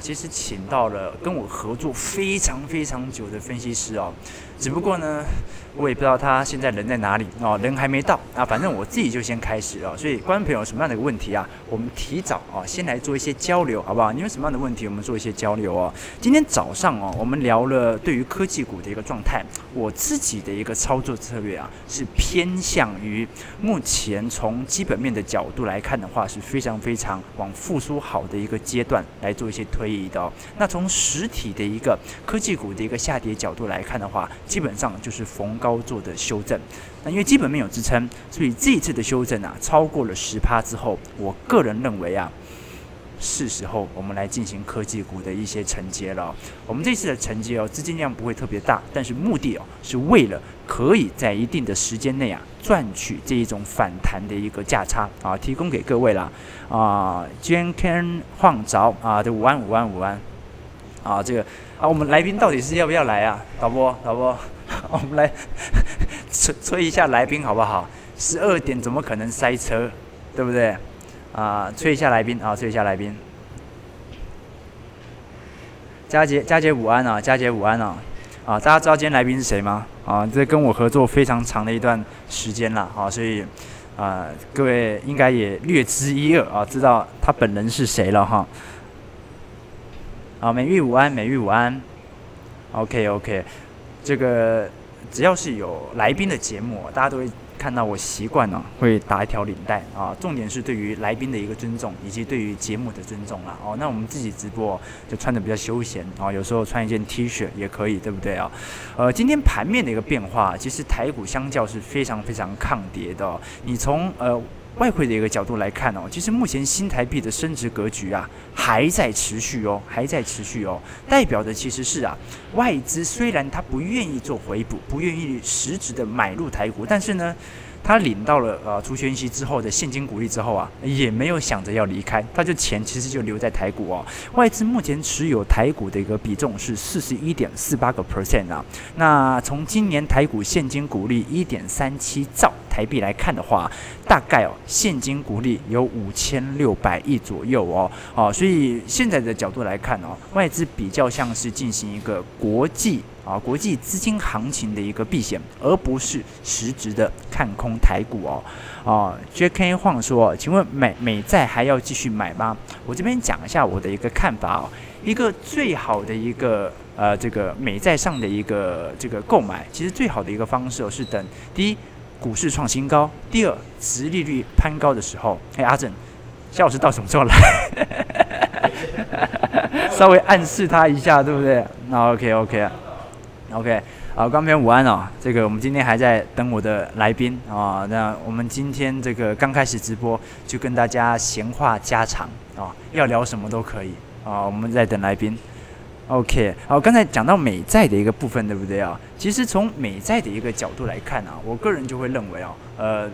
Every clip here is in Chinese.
其实请到了跟我合作非常非常久的分析师哦，只不过呢。我也不知道他现在人在哪里哦，人还没到啊。反正我自己就先开始了，所以观众朋友什么样的问题啊？我们提早啊，先来做一些交流，好不好？你有什么样的问题，我们做一些交流哦。今天早上哦，我们聊了对于科技股的一个状态，我自己的一个操作策略啊，是偏向于目前从基本面的角度来看的话，是非常非常往复苏好的一个阶段来做一些推移的哦。那从实体的一个科技股的一个下跌角度来看的话，基本上就是逢高做的修正，那因为基本面有支撑，所以这一次的修正啊，超过了十趴之后，我个人认为啊，是时候我们来进行科技股的一些承接了。我们这次的承接哦，资金量不会特别大，但是目的哦，是为了可以在一定的时间内啊，赚取这一种反弹的一个价差啊，提供给各位了啊。今天晃着啊，这五万五万五万啊，这个啊，我们来宾到底是要不要来啊？导播，导播。我们来 催催一下来宾好不好？十二点怎么可能塞车，对不对？啊，催一下来宾啊，催一下来宾。佳杰，佳杰午安啊，佳杰午安啊，啊，大家知道今天来宾是谁吗？啊，这跟我合作非常长的一段时间了啊，所以啊，各位应该也略知一二啊，知道他本人是谁了哈。啊美玉午安，美玉午安。OK OK。这个只要是有来宾的节目，大家都会看到我习惯呢，会打一条领带啊。重点是对于来宾的一个尊重，以及对于节目的尊重啦。哦，那我们自己直播就穿的比较休闲啊，有时候穿一件 T 恤也可以，对不对啊？呃，今天盘面的一个变化，其实台股相较是非常非常抗跌的。你从呃。外汇的一个角度来看哦，其实目前新台币的升值格局啊还在持续哦，还在持续哦，代表的其实是啊外资虽然他不愿意做回补，不愿意实质的买入台股，但是呢。他领到了呃除权息之后的现金股利之后啊，也没有想着要离开，他就钱其实就留在台股哦。外资目前持有台股的一个比重是四十一点四八个 percent 啊。那从今年台股现金股利一点三七兆台币来看的话，大概哦现金股利有五千六百亿左右哦哦，所以现在的角度来看哦，外资比较像是进行一个国际。啊，国际资金行情的一个避险，而不是实质的看空台股哦。啊，J.K. 晃说，请问美美债还要继续买吗？我这边讲一下我的一个看法哦。一个最好的一个呃，这个美债上的一个这个购买，其实最好的一个方式哦，是等第一股市创新高，第二殖利率攀高的时候。哎，阿正，夏老师到什么时候来？稍微暗示他一下，对不对？那 OK OK。OK，好，观众朋友午安哦。这个我们今天还在等我的来宾啊。那我们今天这个刚开始直播，就跟大家闲话家常啊，要聊什么都可以啊。我们在等来宾。OK，好，刚才讲到美债的一个部分，对不对啊？其实从美债的一个角度来看啊，我个人就会认为啊，呃。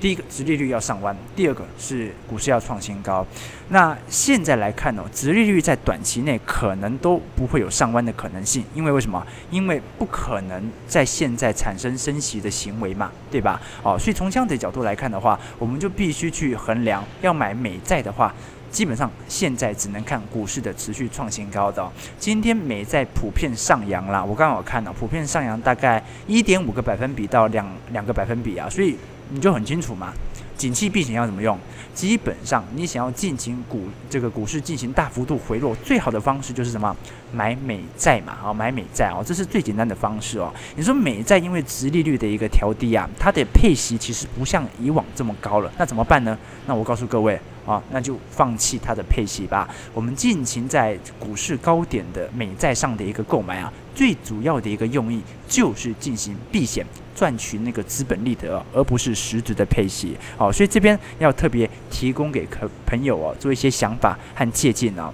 第一个，殖利率要上弯；第二个是股市要创新高。那现在来看哦，殖利率在短期内可能都不会有上弯的可能性，因为为什么？因为不可能在现在产生升息的行为嘛，对吧？哦，所以从这样的角度来看的话，我们就必须去衡量，要买美债的话，基本上现在只能看股市的持续创新高的。今天美债普遍上扬啦，我刚好看了，普遍上扬大概一点五个百分比到两两个百分比啊，所以。你就很清楚嘛，景气避险要怎么用？基本上你想要进行股这个股市进行大幅度回落，最好的方式就是什么？买美债嘛，啊，买美债哦，这是最简单的方式哦。你说美债因为殖利率的一个调低啊，它的配息其实不像以往这么高了，那怎么办呢？那我告诉各位啊，那就放弃它的配息吧。我们进行在股市高点的美债上的一个购买啊，最主要的一个用意就是进行避险。赚取那个资本利得，而不是实质的配息。好，所以这边要特别提供给朋朋友哦，做一些想法和借鉴哦。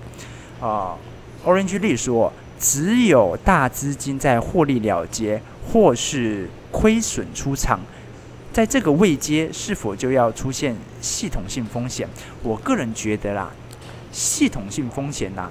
啊，Orange Lee 说，只有大资金在获利了结或是亏损出场，在这个位阶是否就要出现系统性风险？我个人觉得啦，系统性风险呐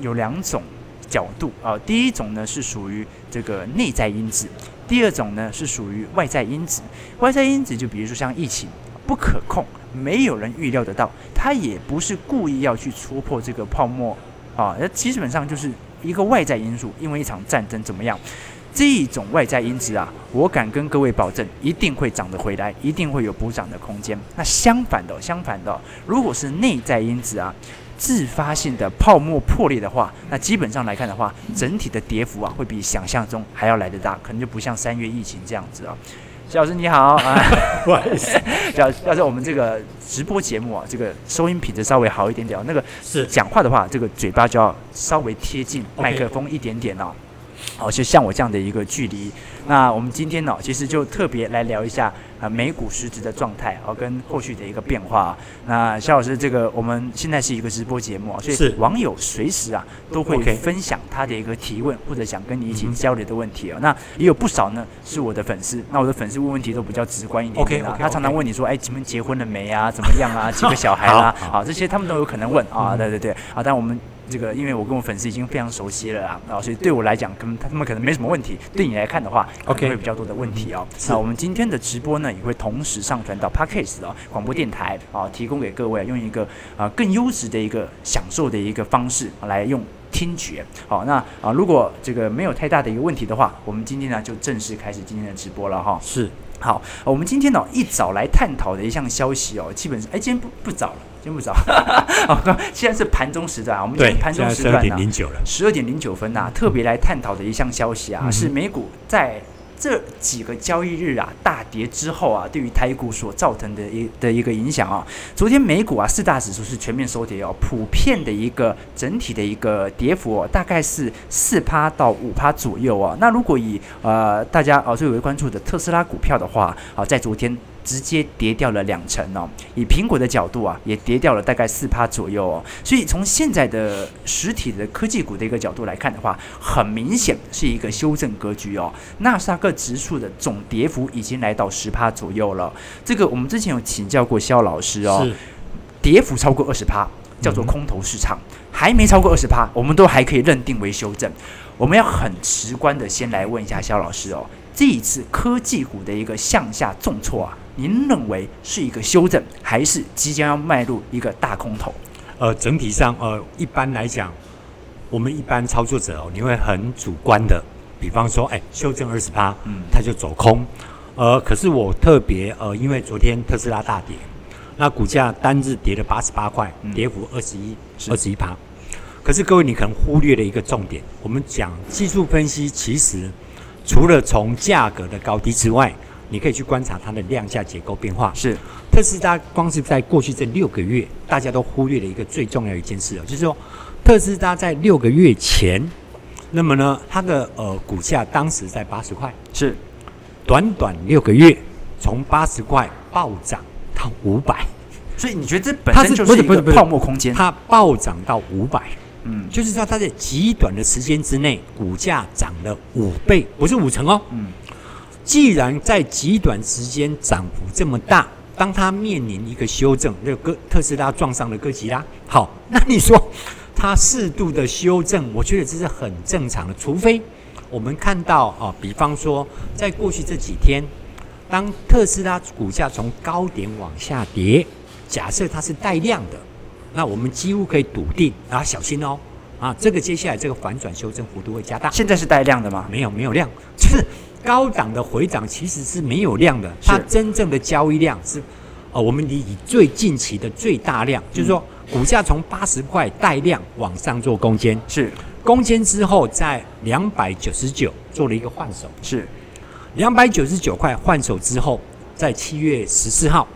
有两种角度啊。第一种呢是属于这个内在因子。第二种呢是属于外在因子，外在因子就比如说像疫情不可控，没有人预料得到，它也不是故意要去戳破这个泡沫啊，那基本上就是一个外在因素，因为一场战争怎么样？这一种外在因子啊，我敢跟各位保证，一定会涨得回来，一定会有补涨的空间。那相反的，相反的，如果是内在因子啊，自发性的泡沫破裂的话，那基本上来看的话，整体的跌幅啊，会比想象中还要来得大，可能就不像三月疫情这样子啊。谢老师你好啊，不好意思，要要是我们这个直播节目啊，这个收音品质稍微好一点点，那个是讲话的话，这个嘴巴就要稍微贴近麦克风一点点哦。哦，就像我这样的一个距离，那我们今天呢，其实就特别来聊一下啊，美股市值的状态哦，跟后续的一个变化。那肖老师，这个我们现在是一个直播节目，啊所以网友随时啊都会分享他的一个提问或者想跟你一起交流的问题哦。那也有不少呢是我的粉丝，那我的粉丝问问题都比较直观一点 ok。他常常问你说，哎，你们结婚了没啊？怎么样啊？几个小孩啦？好，这些他们都有可能问啊。对对对，啊，但我们。这个，因为我跟我粉丝已经非常熟悉了啊，所以对我来讲，可能他们可能没什么问题。对你来看的话，OK，会比较多的问题哦。那我们今天的直播呢，也会同时上传到 Podcast 的广播电台啊，提供给各位用一个啊更优质的一个享受的一个方式来用听觉。好，那啊，如果这个没有太大的一个问题的话，我们今天呢就正式开始今天的直播了哈。是，好，我们今天呢一早来探讨的一项消息哦，基本上哎，今天不不早了。今天不早，现在是盘中时段啊，我们今天盘中时段呢，十二点零九分呐，特别来探讨的一项消息啊，是美股在这几个交易日啊大跌之后啊，对于台股所造成的一的一个影响啊。昨天美股啊四大指数是全面收跌哦，普遍的一个整体的一个跌幅哦，大概是四趴到五趴左右哦。那如果以呃大家啊最为关注的特斯拉股票的话啊，在昨天。直接跌掉了两成哦，以苹果的角度啊，也跌掉了大概四趴左右哦。所以从现在的实体的科技股的一个角度来看的话，很明显是一个修正格局哦。纳斯达克指数的总跌幅已经来到十趴左右了。这个我们之前有请教过肖老师哦，跌幅超过二十趴叫做空头市场，还没超过二十趴，我们都还可以认定为修正。我们要很直观的先来问一下肖老师哦，这一次科技股的一个向下重挫啊。您认为是一个修正，还是即将要迈入一个大空头？呃，整体上，呃，一般来讲，我们一般操作者哦，你会很主观的，比方说，哎，修正二十趴，嗯，它就走空。呃，可是我特别，呃，因为昨天特斯拉大跌，那股价单日跌了八十八块，跌幅二十一，二十一趴。可是各位，你可能忽略了一个重点，我们讲技术分析，其实除了从价格的高低之外，你可以去观察它的量价结构变化。是特斯拉，光是在过去这六个月，大家都忽略了一个最重要一件事哦，就是说，特斯拉在六个月前，那么呢，它的呃股价当时在八十块，是短短六个月从八十块暴涨到五百，所以你觉得这本身就是一个泡沫空间？它暴涨到五百，嗯，就是说它在极短的时间之内，股价涨了五倍，不是五成哦，嗯。既然在极短时间涨幅这么大，当它面临一个修正，那个特斯拉撞上了哥吉拉，好，那你说它适度的修正，我觉得这是很正常的。除非我们看到啊，比方说在过去这几天，当特斯拉股价从高点往下跌，假设它是带量的，那我们几乎可以笃定啊，小心哦，啊，这个接下来这个反转修正幅度会加大。现在是带量的吗？没有，没有量，就是。高档的回涨其实是没有量的，它真正的交易量是，呃，我们以最近期的最大量，就是说股价从八十块带量往上做攻坚，是。攻坚之后在两百九十九做了一个换手，是。两百九十九块换手之后，在七月十四号，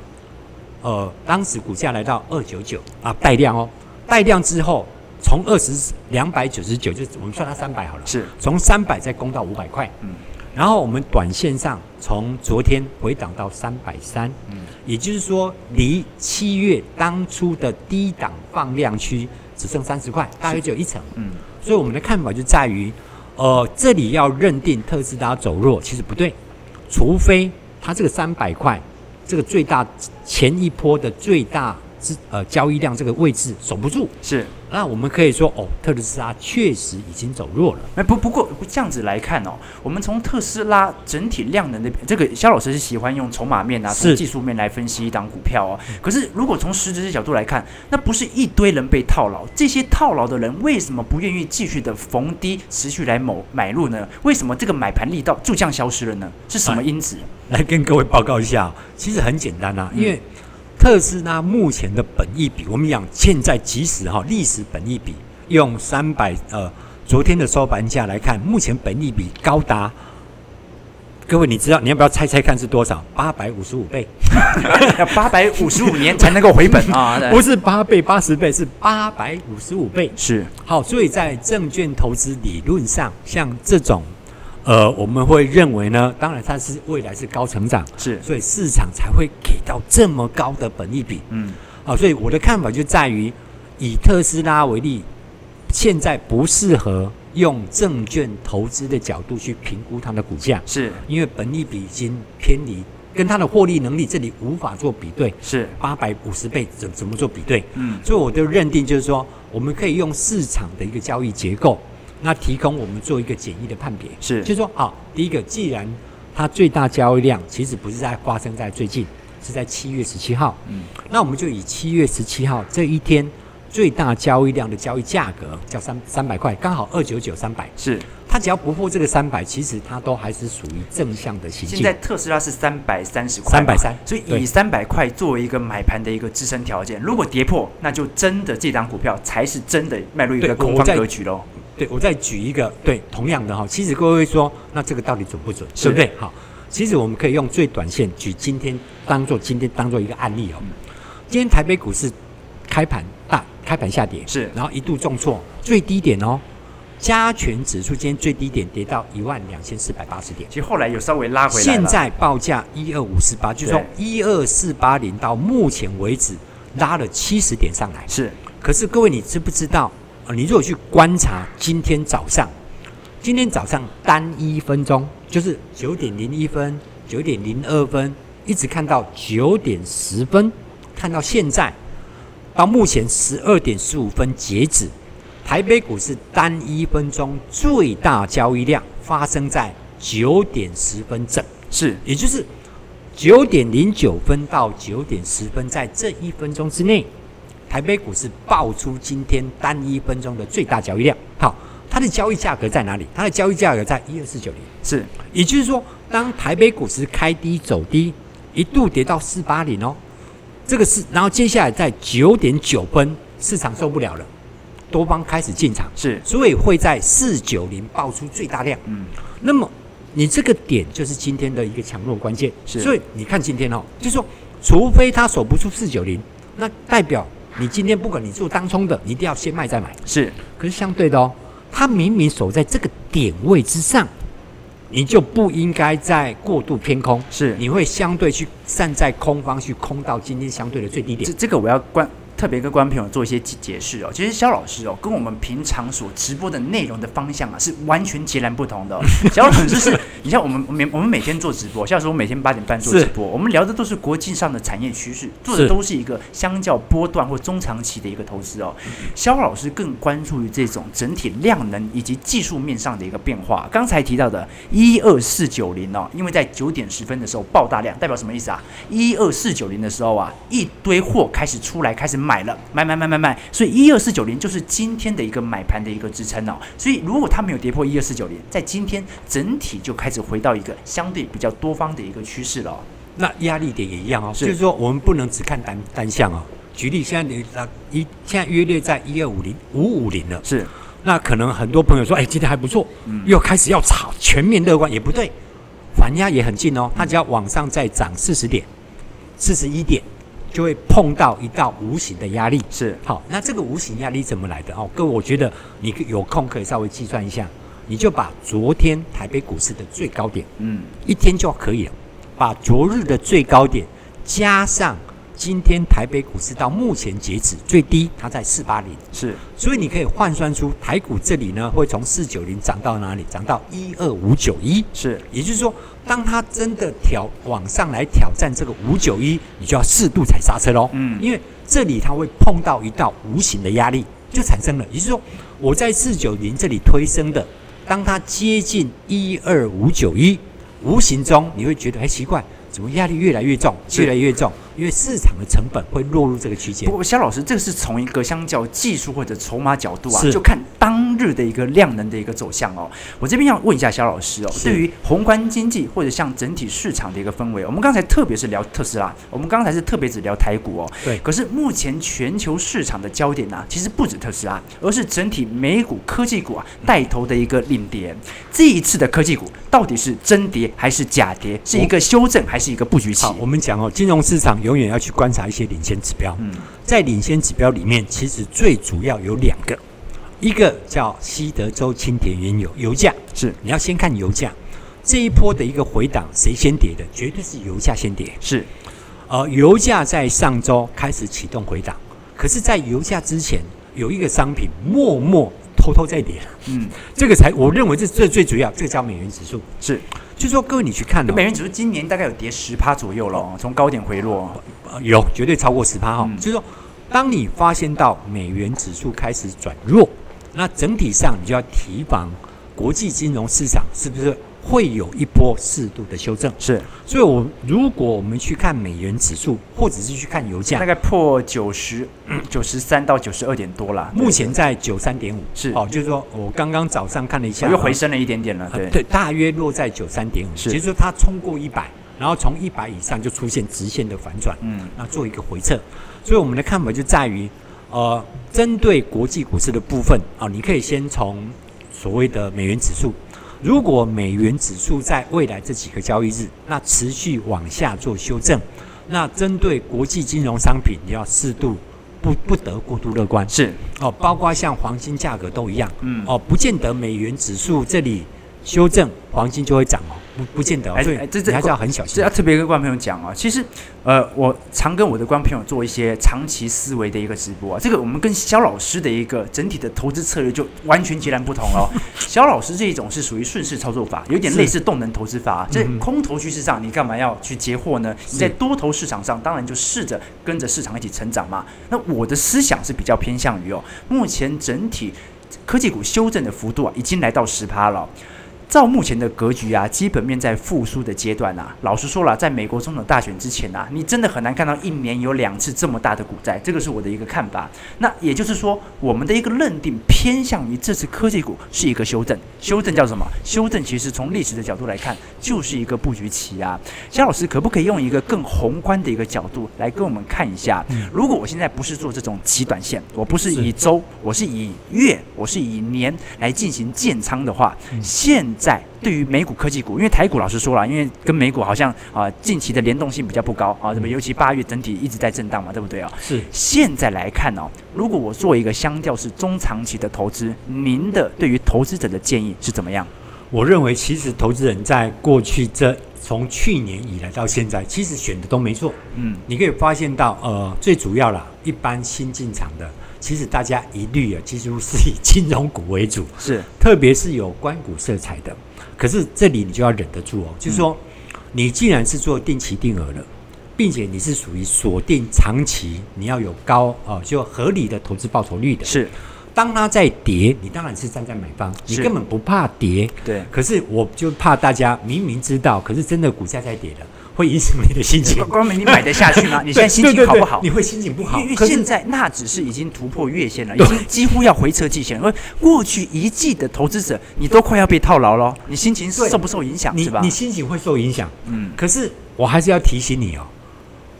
呃，当时股价来到二九九啊，带量哦，带量之后从二十两百九十九，就我们算它三百好了，是。从三百再攻到五百块，嗯。然后我们短线上从昨天回档到三百三，嗯，也就是说离七月当初的低档放量区只剩三十块，大约只有一成，嗯，所以我们的看法就在于，呃，这里要认定特斯拉走弱其实不对，除非它这个三百块这个最大前一波的最大支呃交易量这个位置守不住，是。那我们可以说，哦，特斯拉确实已经走弱了。哎，不不过这样子来看哦，我们从特斯拉整体量能的这个，肖老师是喜欢用筹码面啊，从技术面来分析一档股票哦。可是如果从实质的角度来看，那不是一堆人被套牢，这些套牢的人为什么不愿意继续的逢低持续来某买入呢？为什么这个买盘力道就这样消失了呢？是什么因子？来跟各位报告一下，其实很简单啊，因为。特斯拉目前的本益比，我们讲现在即使哈历史本益比用三百呃昨天的收盘价来看，目前本益比高达，各位你知道你要不要猜猜看是多少？八百五十五倍，要八百五十五年才能够回本啊！不是八倍八十倍，是八百五十五倍。是好，所以在证券投资理论上，像这种。呃，我们会认为呢，当然它是未来是高成长，是，所以市场才会给到这么高的本益比。嗯，好，所以我的看法就在于，以特斯拉为例，现在不适合用证券投资的角度去评估它的股价，是因为本益比已经偏离，跟它的获利能力这里无法做比对，是八百五十倍怎怎么做比对？嗯，所以我的认定就是说，我们可以用市场的一个交易结构。那提供我们做一个简易的判别，是，就是说，好，第一个，既然它最大交易量其实不是在发生在最近，是在七月十七号，嗯，那我们就以七月十七号这一天最大交易量的交易价格叫三三百块，刚好二九九三百，是，它只要不破这个三百，其实它都还是属于正向的行进。现在特斯拉是三百三十块，三百三，所以以三百块作为一个买盘的一个支撑条件，如果跌破，那就真的这档股票才是真的迈入一个空方格局喽。对，我再举一个，对，同样的哈，其实各位会说，那这个到底准不准，对不对？好，其实我们可以用最短线举今天当做今天当做一个案例哦。今天台北股市开盘大开盘下跌，是，然后一度重挫，最低点哦，加权指数今天最低点跌到一万两千四百八十点，其实后来有稍微拉回来。现在报价一二五四八，就是说一二四八零到目前为止拉了七十点上来，是。可是各位，你知不知道？你如果去观察今天早上，今天早上单一分钟就是九点零一分、九点零二分，一直看到九点十分，看到现在到目前十二点十五分截止，台北股市单一分钟最大交易量发生在九点十分整，是，也就是九点零九分到九点十分，在这一分钟之内。台北股市爆出今天单一分钟的最大交易量，好，它的交易价格在哪里？它的交易价格在一二四九零，是，也就是说，当台北股市开低走低，一度跌到四八零哦，这个是，然后接下来在九点九分，市场受不了了，多方开始进场，是，所以会在四九零爆出最大量，嗯，那么你这个点就是今天的一个强弱关键，是，所以你看今天哦，就是说，除非它守不住四九零，那代表。你今天不管你做当冲的，你一定要先卖再买。是，可是相对的哦，它明明守在这个点位之上，你就不应该再过度偏空。是，你会相对去站在空方去空到今天相对的最低点。这这个我要关。特别跟观众朋友做一些解释哦，其实肖老师哦，跟我们平常所直播的内容的方向啊，是完全截然不同的哦。萧老师就是，你像我们每我们每天做直播，像是我每天八点半做直播，我们聊的都是国际上的产业趋势，做的都是一个相较波段或中长期的一个投资哦。肖老师更关注于这种整体量能以及技术面上的一个变化。刚才提到的一二四九零哦，因为在九点十分的时候爆大量，代表什么意思啊？一二四九零的时候啊，一堆货开始出来，开始。买了，买买买买买，所以一二四九零就是今天的一个买盘的一个支撑哦。所以如果它没有跌破一二四九零，在今天整体就开始回到一个相对比较多方的一个趋势了哦。那压力点也一样哦，就是说我们不能只看单单项哦。举例，现在你啊一现在约略在一二五零五五零了，是。那可能很多朋友说，哎，今天还不错，嗯，又开始要炒全面乐观，也不对，反压也很近哦。它只要往上再涨四十点，四十一点。就会碰到一道无形的压力，是好。那这个无形压力怎么来的？哦，各位，我觉得你有空可以稍微计算一下，你就把昨天台北股市的最高点，嗯，一天就可以了。把昨日的最高点加上今天台北股市到目前截止最低，它在四八零，是，所以你可以换算出台股这里呢会从四九零涨到哪里？涨到一二五九一，是，也就是说，当它真的挑往上来挑战这个五九一，你就要适度踩刹车喽，嗯，因为这里它会碰到一道无形的压力，就产生了，也就是说，我在四九零这里推升的，当它接近一二五九一，无形中你会觉得，哎，奇怪。怎么压力越来越重，越来越重？因为市场的成本会落入这个区间。不过，肖老师，这个是从一个相较技术或者筹码角度啊，就看当日的一个量能的一个走向哦。我这边要问一下肖老师哦，对于宏观经济或者像整体市场的一个氛围，我们刚才特别是聊特斯拉，我们刚才是特别只聊台股哦。对。可是目前全球市场的焦点呢、啊，其实不止特斯拉，而是整体美股科技股啊带头的一个领跌。这一次的科技股到底是真跌还是假跌？是一个修正还是一个布局期？好，我们讲哦，金融市场永远要去观察一些领先指标。嗯，在领先指标里面，其实最主要有两个，一个叫西德州青田原油油价，是你要先看油价这一波的一个回档，谁先跌的？绝对是油价先跌。是，呃，油价在上周开始启动回档，可是，在油价之前，有一个商品默默。偷偷在跌，嗯，这个才我认为这这最主要，这个叫美元指数，是，就是说各位你去看，美元指数今年大概有跌十趴左右了，从高点回落，有绝对超过十趴哈。就是说，当你发现到美元指数开始转弱，那整体上你就要提防国际金融市场是不是？会有一波适度的修正，是，所以，我如果我们去看美元指数，或者是去看油价，大概破九十九十三到九十二点多了，目前在九三点五，是，哦，就是说我刚刚早上看了一下，又回升了一点点了，对，对，大约落在九三点五，是，其实它冲过一百，然后从一百以上就出现直线的反转，嗯，那做一个回撤，所以我们的看法就在于，呃，针对国际股市的部分啊，你可以先从所谓的美元指数。如果美元指数在未来这几个交易日，那持续往下做修正，那针对国际金融商品，你要适度不不得过度乐观。是哦，包括像黄金价格都一样。嗯哦，不见得美元指数这里修正，黄金就会涨哦。不不见得，所以这这还是要很小心。这要特别跟观众朋友讲啊，其实，呃，我常跟我的观众朋友做一些长期思维的一个直播啊。这个我们跟肖老师的一个整体的投资策略就完全截然不同哦。肖老师这一种是属于顺势操作法，有点类似动能投资法。在空头趋势上，你干嘛要去接货呢？你在多头市场上，当然就试着跟着市场一起成长嘛。那我的思想是比较偏向于哦，目前整体科技股修正的幅度啊，已经来到十趴了。照目前的格局啊，基本面在复苏的阶段啊，老实说了，在美国总统大选之前啊，你真的很难看到一年有两次这么大的股灾，这个是我的一个看法。那也就是说，我们的一个认定偏向于这次科技股是一个修正，修正叫什么？修正其实从历史的角度来看，就是一个布局期啊。肖老师可不可以用一个更宏观的一个角度来跟我们看一下？如果我现在不是做这种极短线，我不是以周，我是以月，我是以年来进行建仓的话，现在对于美股科技股，因为台股老实说了，因为跟美股好像啊近期的联动性比较不高啊，什么尤其八月整体一直在震荡嘛，对不对啊？是。现在来看哦，如果我做一个相较是中长期的投资，您的对于投资者的建议是怎么样？我认为其实投资人在过去这从去年以来到现在，其实选的都没错。嗯，你可以发现到呃，最主要啦，一般新进场的。其实大家一律啊，几乎是以金融股为主，是，特别是有官股色彩的。可是这里你就要忍得住哦，就是说，你既然是做定期定额的，并且你是属于锁定长期，你要有高啊，就合理的投资报酬率的。是，当它在跌，你当然是站在买方，你根本不怕跌。对。可是我就怕大家明明知道，可是真的股价在跌了。会影响你的心情。光明，你买得下去吗？你现在心情好不好？你会心情不好。因为现在那只是已经突破月线了，已经几乎要回撤季线了。而过去一季的投资者，你都快要被套牢了。你心情受不受影响？是吧？你心情会受影响。嗯。可是我还是要提醒你哦，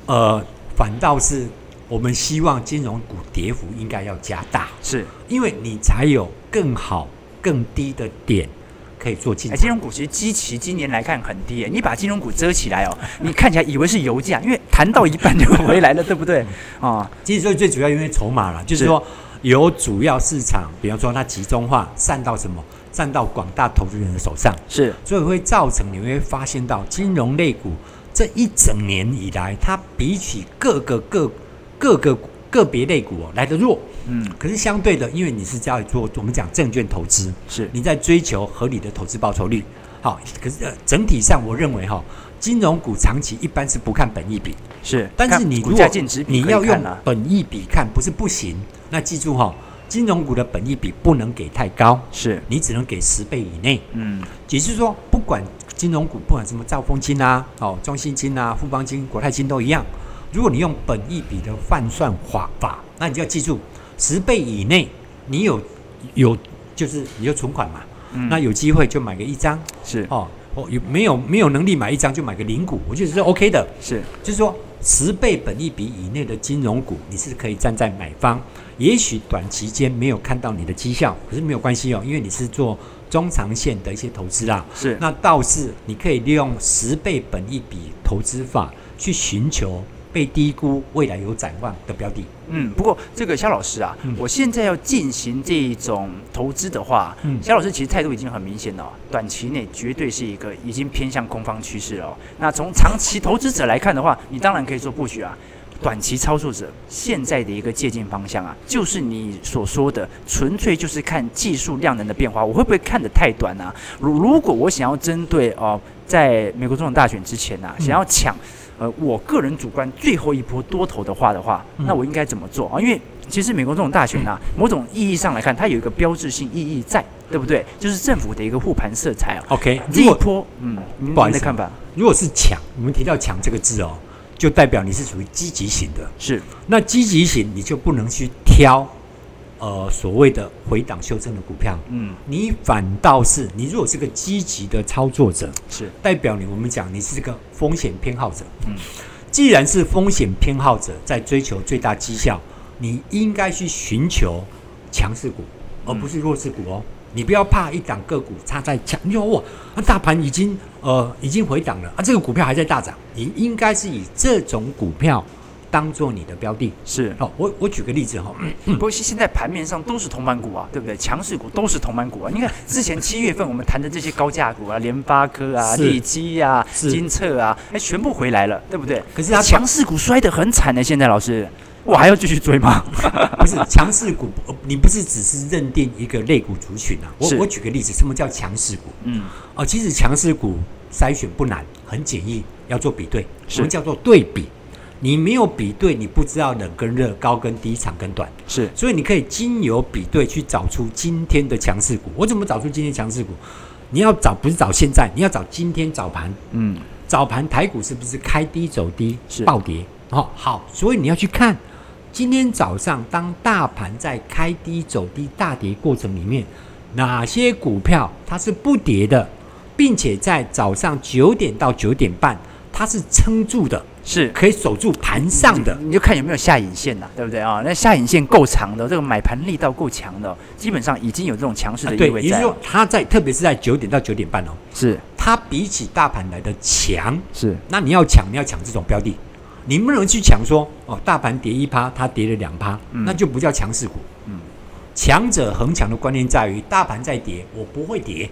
呃，反倒是我们希望金融股跌幅应该要加大，是因为你才有更好、更低的点。可以做金、融股，其实基期今年来看很低诶。你把金融股遮起来哦，你看起来以为是油价，因为谈到一半就回来了，对不对？啊、嗯，其实最最主要因为筹码了，就是说由主要市场，比方说它集中化散到什么，散到广大投资人的手上，是，所以会造成你会发现到金融类股这一整年以来，它比起各个各各个个别类股哦来得弱。嗯，可是相对的，因为你是在做我们讲证券投资，是你在追求合理的投资报酬率。好，可是呃，整体上我认为哈，金融股长期一般是不看本益比，是，但是你如果你要用本益比看，不是不行。那记住哈，金融股的本益比不能给太高，是你只能给十倍以内。嗯，也就是说，不管金融股，不管什么兆丰金啊、哦中信金啊、富邦金、国泰金都一样，如果你用本益比的换算法法，那你就要记住。十倍以内，你有有就是你就存款嘛，嗯、那有机会就买个一张是哦，哦有没有没有能力买一张就买个零股，我觉得是 OK 的，是就是说十倍本益比以内的金融股，你是可以站在买方，也许短期间没有看到你的绩效，可是没有关系哦，因为你是做中长线的一些投资啦，是那倒是你可以利用十倍本益比投资法去寻求。被低估、未来有展望的标的。嗯，不过这个肖老师啊，嗯、我现在要进行这种投资的话，嗯，萧老师其实态度已经很明显了、哦，短期内绝对是一个已经偏向空方趋势了、哦。那从长期投资者来看的话，你当然可以做布局啊。短期操作者现在的一个借鉴方向啊，就是你所说的，纯粹就是看技术量能的变化。我会不会看得太短啊？如如果我想要针对哦，在美国总统大选之前啊，想要抢。呃，我个人主观最后一波多头的话的话，那我应该怎么做啊？因为其实美国这种大选啊，某种意义上来看，它有一个标志性意义在，对不对？就是政府的一个护盘色彩啊。OK，这一波，嗯，不好意思，看法？如果是抢，我们提到抢这个字哦，就代表你是属于积极型的。是，那积极型你就不能去挑。呃，所谓的回档修正的股票，嗯，你反倒是你如果是个积极的操作者，是。代表你我们讲你是个风险偏好者，嗯，既然是风险偏好者，在追求最大绩效，你应该去寻求强势股，而不是弱势股哦。嗯、你不要怕一档个股差在强，你说哇，那大盘已经呃已经回档了啊，这个股票还在大涨，你应该是以这种股票。当做你的标的是哦，我我举个例子哈，不过现在盘面上都是铜板股啊，对不对？强势股都是铜板股啊。你看之前七月份我们谈的这些高价股啊，联发科啊、利基啊、金策啊，哎，全部回来了，对不对？可是它强势股摔得很惨呢。现在老师，我还要继续追吗？不是强势股，你不是只是认定一个类股族群啊？我我举个例子，什么叫强势股？嗯，哦，其实强势股筛选不难，很简易，要做比对，什么叫做对比？你没有比对，你不知道冷跟热、高跟低、长跟短，是，所以你可以经由比对去找出今天的强势股。我怎么找出今天强势股？你要找不是找现在，你要找今天早盘。嗯，早盘台股是不是开低走低，是暴跌？哦，好，所以你要去看今天早上当大盘在开低走低大跌过程里面，哪些股票它是不跌的，并且在早上九点到九点半它是撑住的。是可以守住盘上的，你就看有没有下影线呐，对不对啊？那下影线够长的，这个买盘力道够强的，基本上已经有这种强势的意味在。对，也就是说，它在特别是在九点到九点半哦，是它比起大盘来的强。是，那你要抢，你要抢这种标的，你不能去抢说哦，大盘跌一趴，它跌了两趴，嗯、那就不叫强势股。嗯，强者恒强的观念在于，大盘在跌，我不会跌。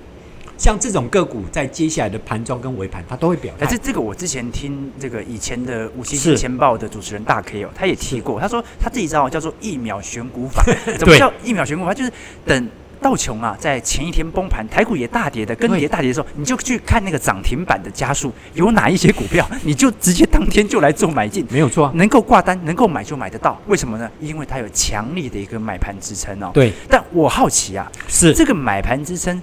像这种个股，在接下来的盘中跟尾盘，它都会表态。这这个我之前听这个以前的五七七钱报的主持人大 K 哦，他也提过，他说他这一招叫做一秒选股法。怎么叫一秒选股法？就是等道琼啊，在前一天崩盘，台股也大跌的，跟跌大跌的时候，你就去看那个涨停板的加速有哪一些股票，你就直接当天就来做买进，没有错，能够挂单，能够买就买得到。为什么呢？因为它有强力的一个买盘支撑哦。对，但我好奇啊，是这个买盘支撑。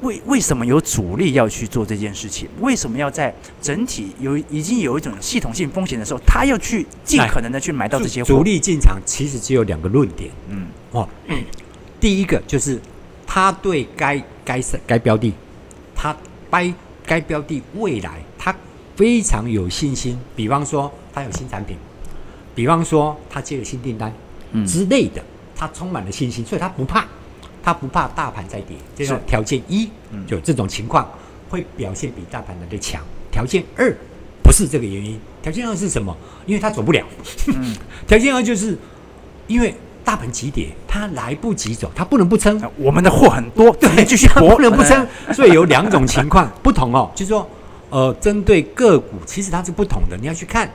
为为什么有主力要去做这件事情？为什么要在整体有已经有一种系统性风险的时候，他要去尽可能的去买到这些货？主力进场其实只有两个论点，嗯，哦，嗯，第一个就是他对该该该标的，他该该标的未来他非常有信心，比方说他有新产品，比方说他接了新订单，嗯之类的，他充满了信心，所以他不怕。他不怕大盘再跌，这是条件一，就这种情况会表现比大盘来的强。条件二不是这个原因，条件二是什么？因为他走不了。嗯，条件二就是因为大盘急跌，他来不及走，他不能不撑。我们的货很多，对，继续不能不撑。所以有两种情况不同哦，就是说呃，针对个股，其实它是不同的。你要去看，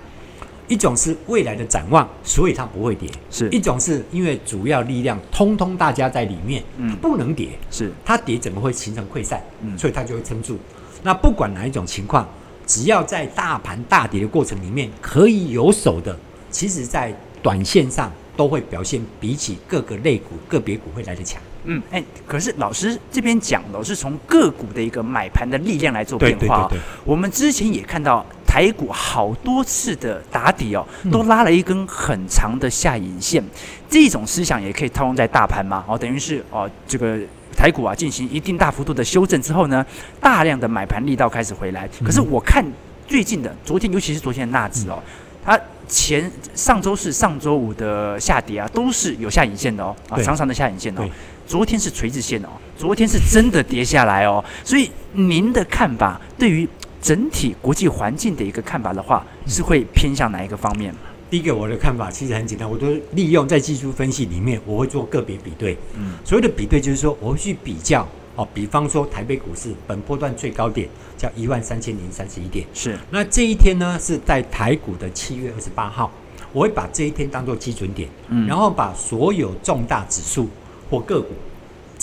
一种是未来的展望，所以它不会跌；是一种是因为主要力量通通大家在里面，嗯不能跌，是它跌怎么会形成溃散？嗯所以它就会撑住。那不管哪一种情况，只要在大盘大跌的过程里面可以有手的，其实在短线上都会表现比起各个类股、个别股会来得强。嗯，哎，可是老师这边讲的是从个股的一个买盘的力量来做变化、哦。对对对对我们之前也看到台股好多次的打底哦，都拉了一根很长的下影线。嗯、这种思想也可以套用在大盘嘛？哦，等于是哦，这个台股啊进行一定大幅度的修正之后呢，大量的买盘力道开始回来。可是我看最近的昨天，尤其是昨天的纳指哦，它前上周四、上周五的下跌啊，都是有下影线的哦，啊，长长的下影线哦。昨天是垂直线哦，昨天是真的跌下来哦，所以您的看法对于整体国际环境的一个看法的话，是会偏向哪一个方面？第一个，我的看法其实很简单，我都利用在技术分析里面，我会做个别比对。嗯，所谓的比对就是说，我会去比较哦，比方说台北股市本波段最高点叫一万三千零三十一点，是。那这一天呢是在台股的七月二十八号，我会把这一天当做基准点，嗯，然后把所有重大指数。或个股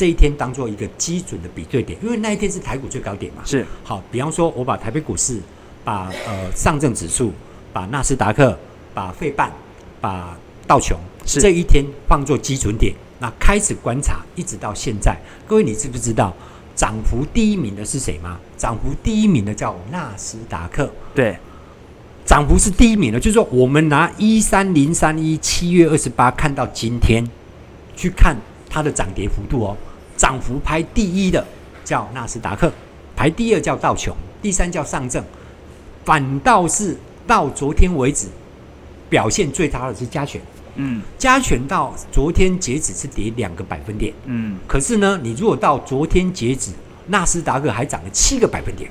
这一天当做一个基准的比对点，因为那一天是台股最高点嘛。是好，比方说，我把台北股市、把呃上证指数、把纳斯达克、把费半、把道琼，是这一天放作基准点，那开始观察，一直到现在，各位你知不知道涨幅第一名的是谁吗？涨幅第一名的叫纳斯达克。对，涨幅是第一名的，就是说我们拿一三零三一七月二十八看到今天去看。它的涨跌幅度哦，涨幅排第一的叫纳斯达克，排第二叫道琼，第三叫上证，反倒是到昨天为止表现最差的是加权。嗯，加权到昨天截止是跌两个百分点。嗯，可是呢，你如果到昨天截止，纳斯达克还涨了七个百分点。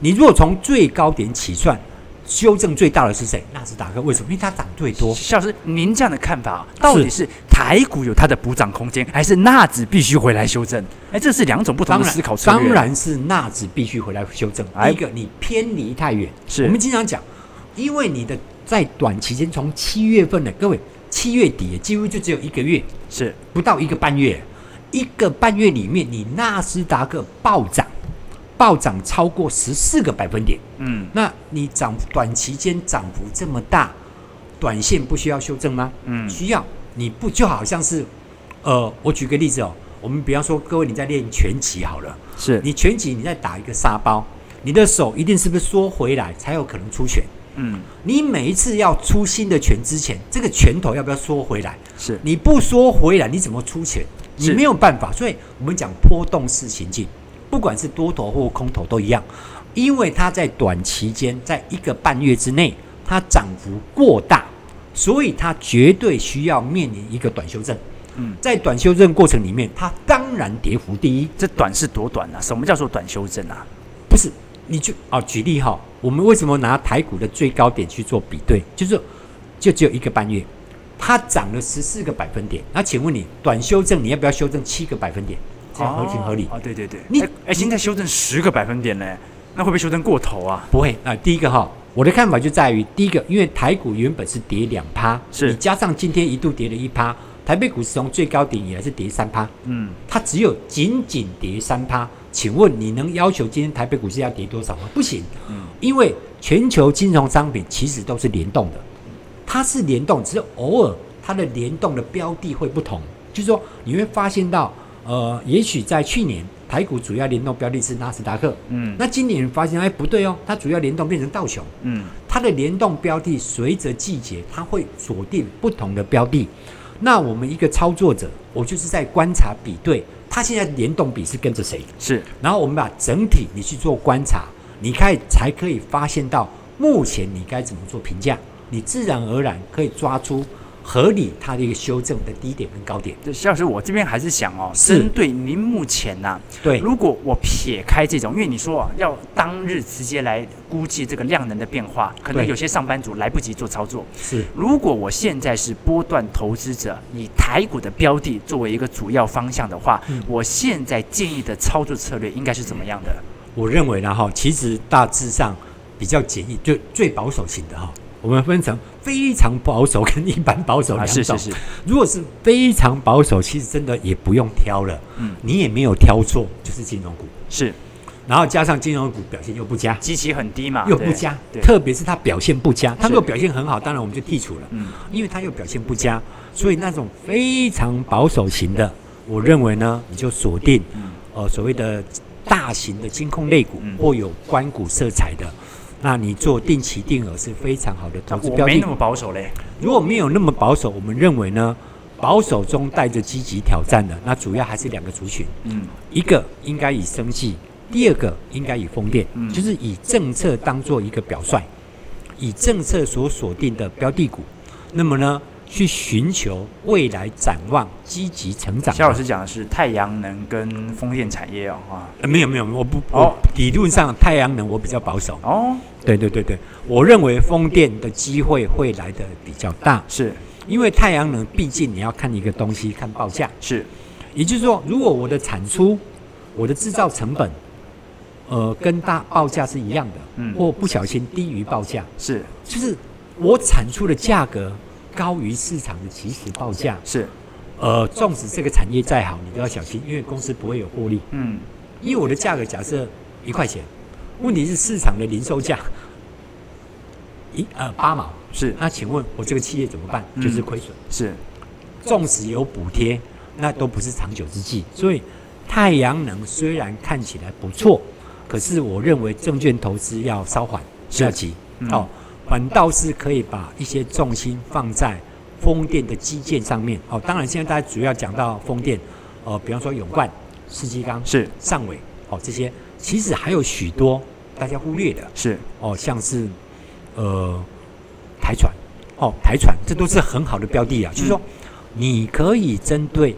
你如果从最高点起算。修正最大的是谁？纳斯达克为什么？因为它涨最多。萧老师，您这样的看法，到底是台股有它的补涨空间，还是纳指必须回来修正？哎，这是两种不同的思考策略。当然是纳指必须回来修正。第一个，你偏离太远。是我们经常讲，因为你的在短期间，从七月份的各位，七月底几乎就只有一个月，是不到一个半月，一个半月里面，你纳斯达克暴涨。暴涨超过十四个百分点，嗯，那你涨短期间涨幅这么大，短线不需要修正吗？嗯，需要。你不就好像是，呃，我举个例子哦，我们比方说，各位你在练拳击好了，是你拳击你在打一个沙包，你的手一定是不是缩回来才有可能出拳？嗯，你每一次要出新的拳之前，这个拳头要不要缩回来？是，你不缩回来，你怎么出拳？你没有办法。所以我们讲波动式行进。不管是多头或空头都一样，因为它在短期间，在一个半月之内，它涨幅过大，所以它绝对需要面临一个短修正。嗯，在短修正过程里面，它当然跌幅第一。这短是多短啊？什么叫做短修正啊？不是，你就哦，举例哈，我们为什么拿台股的最高点去做比对？就是就只有一个半月，它涨了十四个百分点。那请问你，短修正你要不要修正七个百分点？合情合理啊！对对对，你哎、欸，现在修正十个百分点呢，那会不会修正过头啊？不会啊、呃。第一个哈，我的看法就在于，第一个，因为台股原本是跌两趴，是你加上今天一度跌了一趴，台北股市从最高点以来是跌三趴，嗯，它只有仅仅跌三趴。请问你能要求今天台北股市要跌多少吗？不行，嗯，因为全球金融商品其实都是联动的，它是联动，只是偶尔它的联动的标的会不同，就是说你会发现到。呃，也许在去年台股主要联动标的是纳斯达克，嗯，那今年发现哎不对哦，它主要联动变成道琼，嗯，它的联动标的随着季节它会锁定不同的标的。那我们一个操作者，我就是在观察比对，它现在联动比是跟着谁？是，然后我们把整体你去做观察，你看才可以发现到目前你该怎么做评价，你自然而然可以抓出。合理，它的一个修正的低点跟高点。对，萧老师，我这边还是想哦，针对您目前呢、啊，对，如果我撇开这种，因为你说啊，要当日直接来估计这个量能的变化，可能有些上班族来不及做操作。是，如果我现在是波段投资者，以台股的标的作为一个主要方向的话，嗯、我现在建议的操作策略应该是怎么样的？我认为呢哈，其实大致上比较简易，就最保守型的哈，我们分成非常保守跟一般保守两种。是是是。如果是非常保守，其实真的也不用挑了。嗯。你也没有挑错，就是金融股。是。然后加上金融股表现又不佳，基期很低嘛，又不佳，特别是它表现不佳。它如果表现很好，当然我们就剔除了。嗯。因为它又表现不佳，所以那种非常保守型的，我认为呢，你就锁定，呃，所谓的。大型的金控类股或有关股色彩的，那你做定期定额是非常好的投资标的。没那么保守嘞。如果没有那么保守，我们认为呢，保守中带着积极挑战的，那主要还是两个族群。嗯，一个应该以生计，第二个应该以风电，嗯，就是以政策当做一个表率，以政策所锁定的标的股。那么呢，去寻求未来展望积极成长。肖老师讲的是太阳能跟风电产业哦，啊，呃、没有没有，我不哦，理论上太阳能我比较保守。哦，对对对对，我认为风电的机会会来的比较大，是。因为太阳能毕竟你要看一个东西，看报价，是，也就是说，如果我的产出、我的制造成本，呃，跟大报价是一样的，嗯，或不小心低于报价，是，就是我产出的价格。高于市场的起始报价是，呃，纵使这个产业再好，你都要小心，因为公司不会有获利。嗯，因为我的价格假设一块钱，问题是市场的零售价一呃八毛是，那请问我这个企业怎么办？嗯、就是亏损。是，纵使有补贴，那都不是长久之计。所以太阳能虽然看起来不错，可是我认为证券投资要稍缓，不要急。嗯、哦。反倒是可以把一些重心放在风电的基建上面。哦，当然现在大家主要讲到风电，呃，比方说永冠、世纪钢、是上尾，哦，这些其实还有许多大家忽略的，是哦，像是呃台船，哦台船，这都是很好的标的啊。嗯、就是说，你可以针对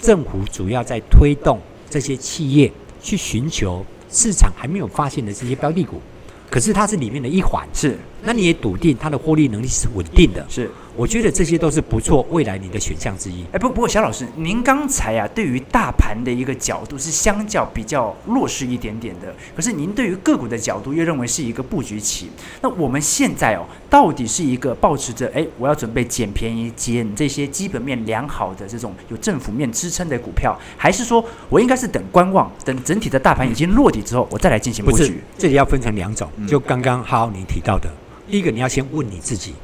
政府主要在推动这些企业去寻求市场还没有发现的这些标的股。可是它是里面的一环，是，那你也笃定它的获利能力是稳定的，是。我觉得这些都是不错，未来你的选项之一。哎，不，不过小老师，您刚才啊，对于大盘的一个角度是相较比较弱势一点点的。可是您对于个股的角度又认为是一个布局期。那我们现在哦，到底是一个保持着哎，我要准备捡便宜、捡这些基本面良好的这种有政府面支撑的股票，还是说我应该是等观望，等整体的大盘已经落底之后，我再来进行布局？这里要分成两种。就刚刚好你提到的，第一个你要先问你自己。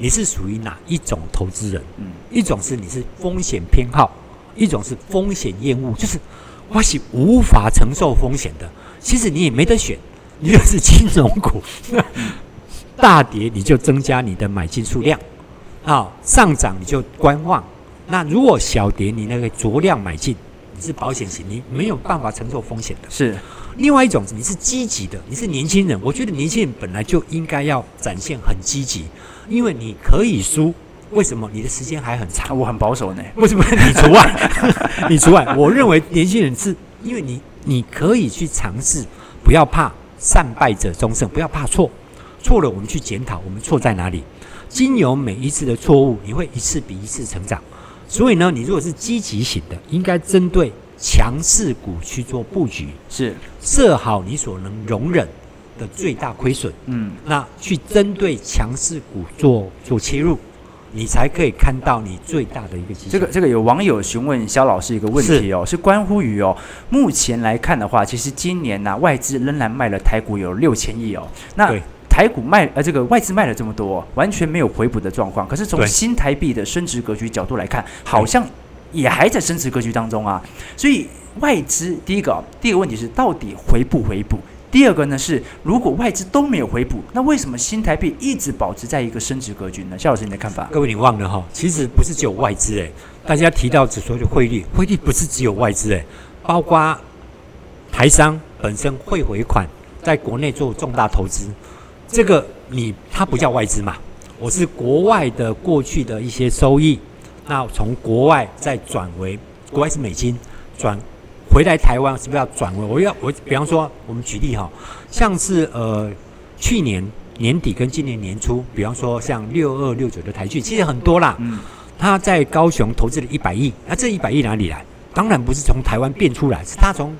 你是属于哪一种投资人？嗯，一种是你是风险偏好，一种是风险厌恶，就是我是无法承受风险的。其实你也没得选，你就是金融股，大跌你就增加你的买进数量，啊，上涨你就观望。那如果小跌，你那个酌量买进，你是保险型，你没有办法承受风险的。是。另外一种，你是积极的，你是年轻人。我觉得年轻人本来就应该要展现很积极，因为你可以输。为什么？你的时间还很长。我很保守呢。为什么？你除外，你除外。我认为年轻人是因为你，你可以去尝试，不要怕善败者终胜，不要怕错。错了，我们去检讨，我们错在哪里？经由每一次的错误，你会一次比一次成长。所以呢，你如果是积极型的，应该针对。强势股去做布局，是。设好你所能容忍的最大亏损，嗯，那去针对强势股做做切入，你才可以看到你最大的一个机会。这个这个有网友询问肖老师一个问题哦，是，是关乎于哦，目前来看的话，其实今年呢、啊、外资仍然卖了台股有六千亿哦，那台股卖呃这个外资卖了这么多，完全没有回补的状况。可是从新台币的升值格局角度来看，好像。也还在升值格局当中啊，所以外资第一个第一个问题是到底回不回补？第二个呢是如果外资都没有回补，那为什么新台币一直保持在一个升值格局呢？夏老师你的看法？各位你忘了哈，其实不是只有外资哎，大家提到只说的汇率，汇率不是只有外资哎，包括台商本身会回款，在国内做重大投资，这个你它不叫外资嘛？我是国外的过去的一些收益。那从国外再转为国外是美金，转回来台湾是不是要转为？我要我比方说，我们举例哈，像是呃去年年底跟今年年初，比方说像六二六九的台剧，其实很多啦。嗯，他在高雄投资了一百亿，那这一百亿哪里来？当然不是从台湾变出来，是他从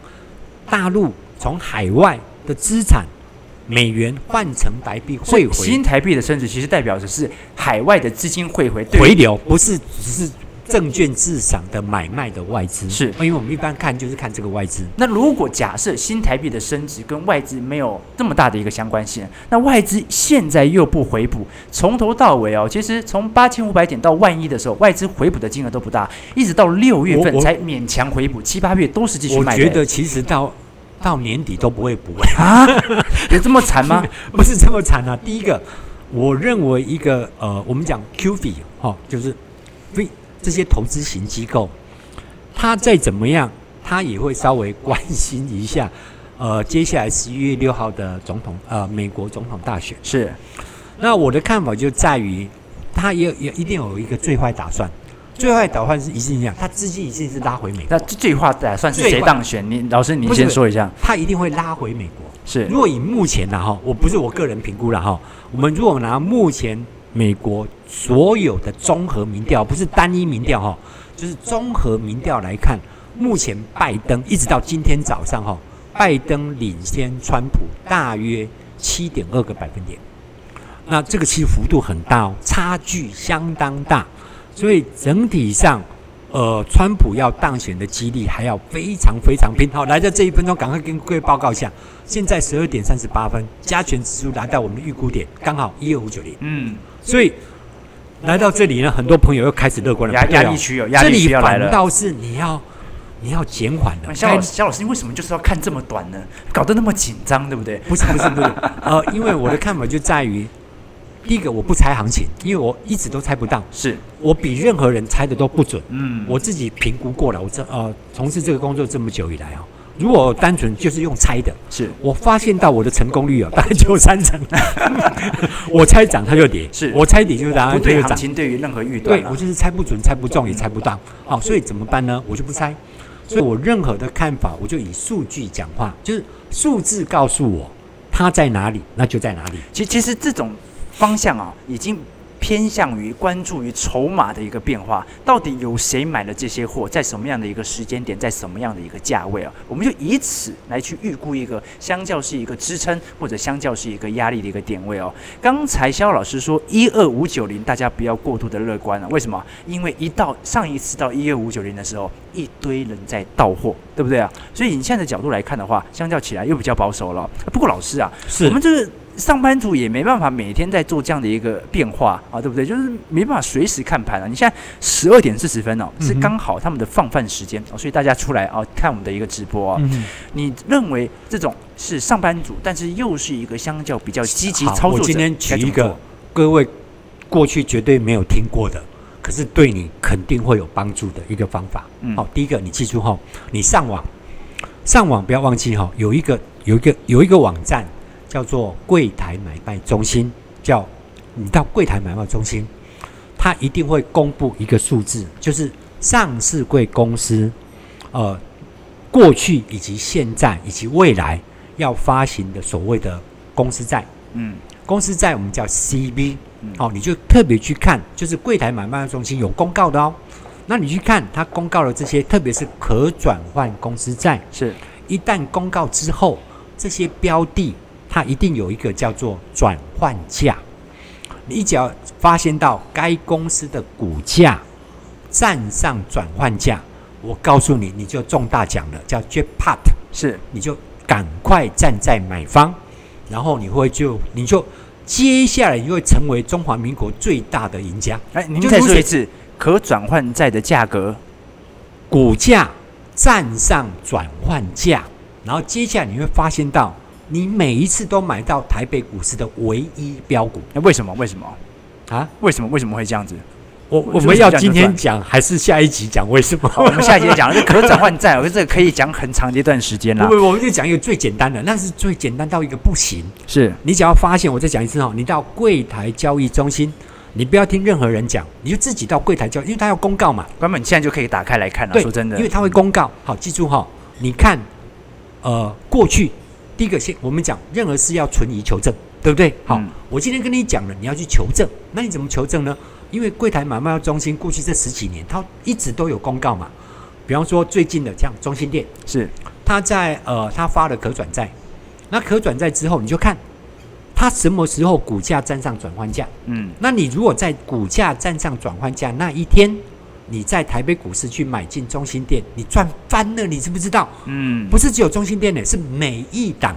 大陆从海外的资产美元换成台币汇回，新台币的升值其实代表的是海外的资金汇回回流，不是只是。证券市场的买卖的外资是，因为我们一般看就是看这个外资。那如果假设新台币的升值跟外资没有这么大的一个相关性，那外资现在又不回补，从头到尾哦，其实从八千五百点到万一的时候，外资回补的金额都不大，一直到六月份才勉强回补，七八月都是继续卖。我觉得其实到到年底都不会补啊，有这么惨吗？不是这么惨啊。第一个，我认为一个呃，我们讲 QF 哈，就是非。这些投资型机构，他再怎么样，他也会稍微关心一下，呃，接下来十一月六号的总统，呃，美国总统大选是。那我的看法就在于，他也也一定有一个最坏打算，最坏打算是一定一样，他资金一定是拉回美国。那最坏打算是谁当选？你老师，你先说一下。他一定会拉回美国。是。如果以目前呢，哈，我不是我个人评估了哈，我们如果拿目前。美国所有的综合民调不是单一民调哈，就是综合民调来看，目前拜登一直到今天早上哈，拜登领先川普大约七点二个百分点。那这个其实幅度很大哦，差距相当大，所以整体上，呃，川普要当选的几率还要非常非常拼。好，来在这一分钟，赶快跟各位报告一下，现在十二点三十八分，加权指数来到我们的预估点，刚好一二五九零。嗯。所以来到这里呢，很多朋友又开始乐观了。压压力区有压力区要来了。这里反倒是你要你要减缓的。肖老师，萧老师，你为什么就是要看这么短呢？搞得那么紧张，对不对？不是不是不是，呃，因为我的看法就在于，第一个我不猜行情，因为我一直都猜不到，是我比任何人猜的都不准。嗯，我自己评估过了，我这呃从事这个工作这么久以来哦。如果单纯就是用猜的，是我发现到我的成功率啊，大概就三成。我猜涨它就跌，是我猜跌就涨，不对行情对于任何预断，对我就是猜不准、猜不中也猜不到。好，所以怎么办呢？我就不猜。所以我任何的看法，我就以数据讲话，就是数字告诉我它在哪里，那就在哪里。其实，其实这种方向啊，已经。偏向于关注于筹码的一个变化，到底有谁买了这些货，在什么样的一个时间点，在什么样的一个价位啊？我们就以此来去预估一个相较是一个支撑，或者相较是一个压力的一个点位哦。刚才肖老师说一二五九零，大家不要过度的乐观了。为什么？因为一到上一次到一二五九零的时候，一堆人在到货，对不对啊？所以你现在的角度来看的话，相较起来又比较保守了。不过老师啊，我们这个。上班族也没办法每天在做这样的一个变化啊，对不对？就是没办法随时看盘啊。你现在十二点四十分哦，是刚好他们的放饭时间哦，所以大家出来哦看我们的一个直播啊。你认为这种是上班族，但是又是一个相较比较积极操作者？我今天举一个各位过去绝对没有听过的，可是对你肯定会有帮助的一个方法。好，第一个你记住哈，你上网上网不要忘记哈，有一个有一个有一个网站。叫做柜台买卖中心，叫你到柜台买卖中心，它一定会公布一个数字，就是上市贵公司，呃，过去以及现在以及未来要发行的所谓的公司债，嗯，公司债我们叫 CB，哦，你就特别去看，就是柜台买卖中心有公告的哦，那你去看它公告的这些，特别是可转换公司债，是。一旦公告之后，这些标的。它一定有一个叫做转换价，你只要发现到该公司的股价站上转换价，我告诉你，你就中大奖了，叫 Jackpot，是，你就赶快站在买方，然后你会就你就接下来你会成为中华民国最大的赢家。哎，您再说一次，可转换债的价格，股价站上转换价，然后接下来你会发现到。你每一次都买到台北股市的唯一标股，那为什么？为什么？啊？为什么？为什么会这样子？我我们要今天讲还是下一集讲？为什么？我们下一集讲这可转换债，我觉得这个可以讲很长的一段时间了。我们就讲一个最简单的，那是最简单到一个不行。是你只要发现，我再讲一次哦，你到柜台交易中心，你不要听任何人讲，你就自己到柜台交易，因为他要公告嘛。关门，你现在就可以打开来看了。说真的，因为他会公告。好，记住哈，你看，呃，过去。第一个先，我们讲任何事要存疑求证，对不对？好，嗯、我今天跟你讲了，你要去求证，那你怎么求证呢？因为柜台买卖中心过去这十几年，它一直都有公告嘛。比方说最近的，这样中心店，是他在呃，他发了可转债，那可转债之后，你就看他什么时候股价站上转换价。嗯，那你如果在股价站上转换价那一天，你在台北股市去买进中心店，你赚翻了，你知不知道？嗯，不是只有中心店呢，是每一档。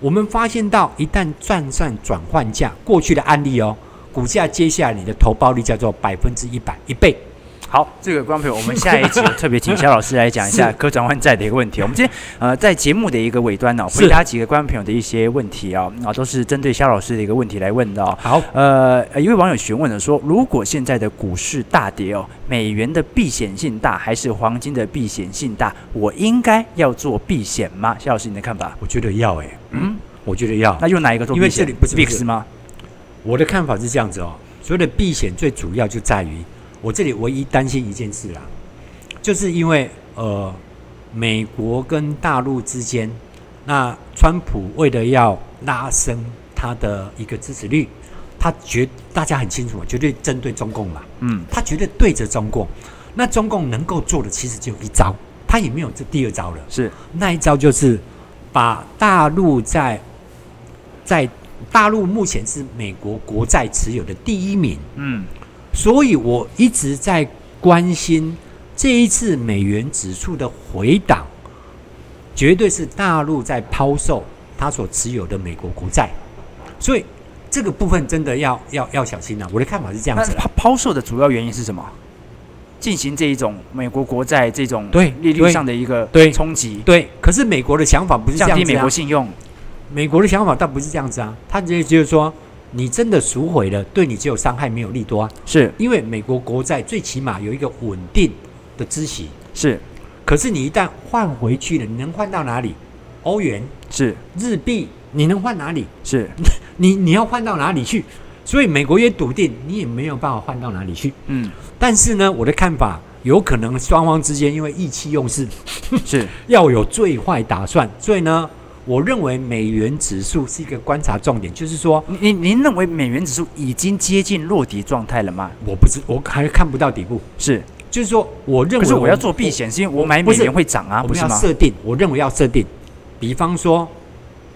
我们发现到，一旦赚上转换价，过去的案例哦，股价接下来你的投报率叫做百分之一百，一倍。好，这个观众朋友，我们下一集特别请肖老师来讲一下可转换债的一个问题。我们今天呃在节目的一个尾端呢、哦，回答几个观众朋友的一些问题啊、哦，啊都是针对肖老师的一个问题来问的、哦。好，呃，一位网友询问了说，如果现在的股市大跌哦，美元的避险性大还是黄金的避险性大？我应该要做避险吗？肖老师，你的看法？我觉得要诶、欸，嗯，我觉得要。那用哪一个做避险？因为这里不是 VIX 吗？我的看法是这样子哦，所谓的避险最主要就在于。我这里唯一担心一件事啦，就是因为呃，美国跟大陆之间，那川普为了要拉升他的一个支持率，他绝大家很清楚，绝对针对中共嘛，嗯，他绝对对着中共，那中共能够做的其实就一招，他也没有这第二招了，是。那一招就是把大陆在在大陆目前是美国国债持有的第一名，嗯。所以我一直在关心这一次美元指数的回档，绝对是大陆在抛售他所持有的美国国债，所以这个部分真的要要要小心了、啊。我的看法是这样子。抛抛售的主要原因是什么？进行这一种美国国债这种对利率上的一个对冲击。对，可是美国的想法不是这样子、啊、降低美国信用。美国的想法倒不是这样子啊，他直接就是说。你真的赎回了，对你只有伤害没有利多啊！是因为美国国债最起码有一个稳定的孳息，是。可是你一旦换回去了，你能换到哪里？欧元是，日币你能换哪里？是，你你要换到哪里去？所以美国也笃定你也没有办法换到哪里去。嗯，但是呢，我的看法有可能双方之间因为意气用事，是要有最坏打算，所以呢。我认为美元指数是一个观察重点，就是说，您您认为美元指数已经接近落底状态了吗？我不知，我还看不到底部。是，就是说，我认为我，可是我要做避险，是因为我买美元会涨啊，不是吗？设定，我认为要设定，比方说，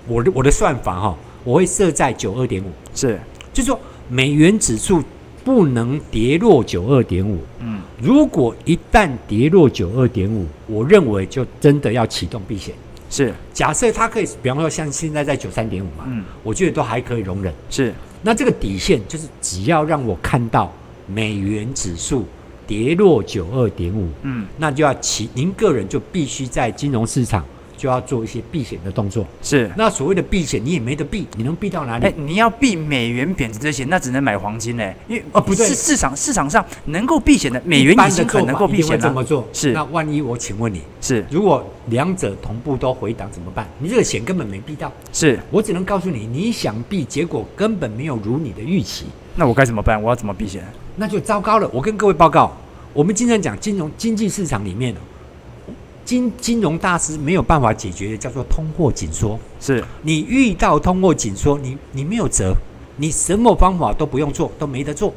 我的我的算法哈，我会设在九二点五，是，就是说，美元指数不能跌落九二点五。嗯，如果一旦跌落九二点五，我认为就真的要启动避险。是，假设它可以，比方说像现在在九三点五嘛，嗯，我觉得都还可以容忍。是，那这个底线就是只要让我看到美元指数跌落九二点五，嗯，那就要起，您个人就必须在金融市场。就要做一些避险的动作，是。那所谓的避险，你也没得避，你能避到哪里？哎，你要避美元贬值这些，那只能买黄金嘞，因为哦不对，市市场市场上能够避险的美元已经很能够避险了。怎么做？是。那万一我请问你，是如果两者同步都回档怎么办？你这个险根本没避到。是我只能告诉你，你想避，结果根本没有如你的预期。那我该怎么办？我要怎么避险？那就糟糕了。我跟各位报告，我们经常讲金融经济市场里面。金金融大师没有办法解决的叫做通货紧缩，是你遇到通货紧缩，你你没有辙，你什么方法都不用做，都没得做，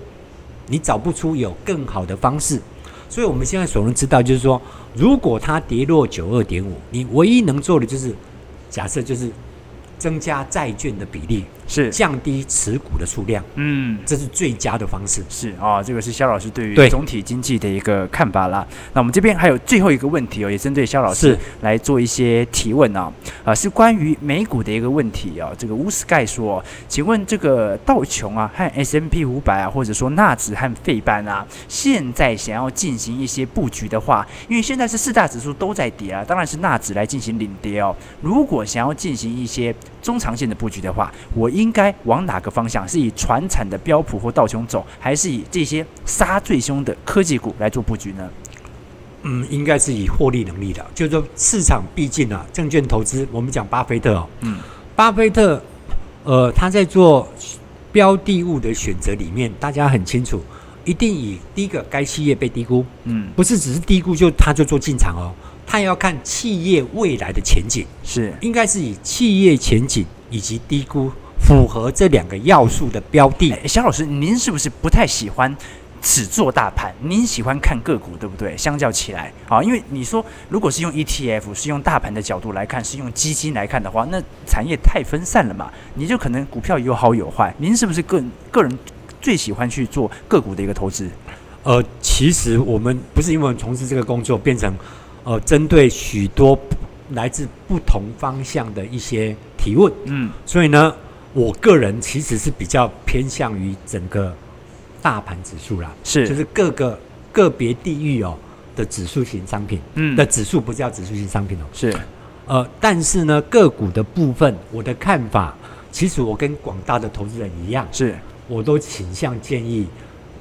你找不出有更好的方式。所以我们现在所能知道就是说，如果它跌落九二点五，你唯一能做的就是假设就是。增加债券的比例是降低持股的数量，嗯，这是最佳的方式。是啊、哦，这个是肖老师对于总体经济的一个看法啦。那我们这边还有最后一个问题哦，也针对肖老师来做一些提问啊，啊、呃，是关于美股的一个问题啊。这个乌斯盖说，请问这个道琼啊和 S M P 五百啊，或者说纳指和费班啊，现在想要进行一些布局的话，因为现在是四大指数都在跌啊，当然是纳指来进行领跌哦。如果想要进行一些中长线的布局的话，我应该往哪个方向？是以传产的标普或道琼走，还是以这些杀最凶的科技股来做布局呢？嗯，应该是以获利能力的。就是说，市场毕竟啊，证券投资，我们讲巴菲特哦，嗯，巴菲特，呃，他在做标的物的选择里面，大家很清楚，一定以第一个该企业被低估，嗯，不是只是低估就他就做进场哦。他也要看企业未来的前景，是应该是以企业前景以及低估符合这两个要素的标的。欸，萧老师，您是不是不太喜欢只做大盘，您喜欢看个股，对不对？相较起来，啊，因为你说如果是用 ETF，是用大盘的角度来看，是用基金来看的话，那产业太分散了嘛，你就可能股票有好有坏。您是不是个个人最喜欢去做个股的一个投资？呃，其实我们不是因为从事这个工作，变成呃针对许多来自不同方向的一些提问，嗯，所以呢，我个人其实是比较偏向于整个。大盘指数啦，是。就是各个个别地域哦的指数型商品，嗯，的指数不是叫指数型商品哦，是，呃，但是呢个股的部分，我的看法，其实我跟广大的投资人一样，是，我都倾向建议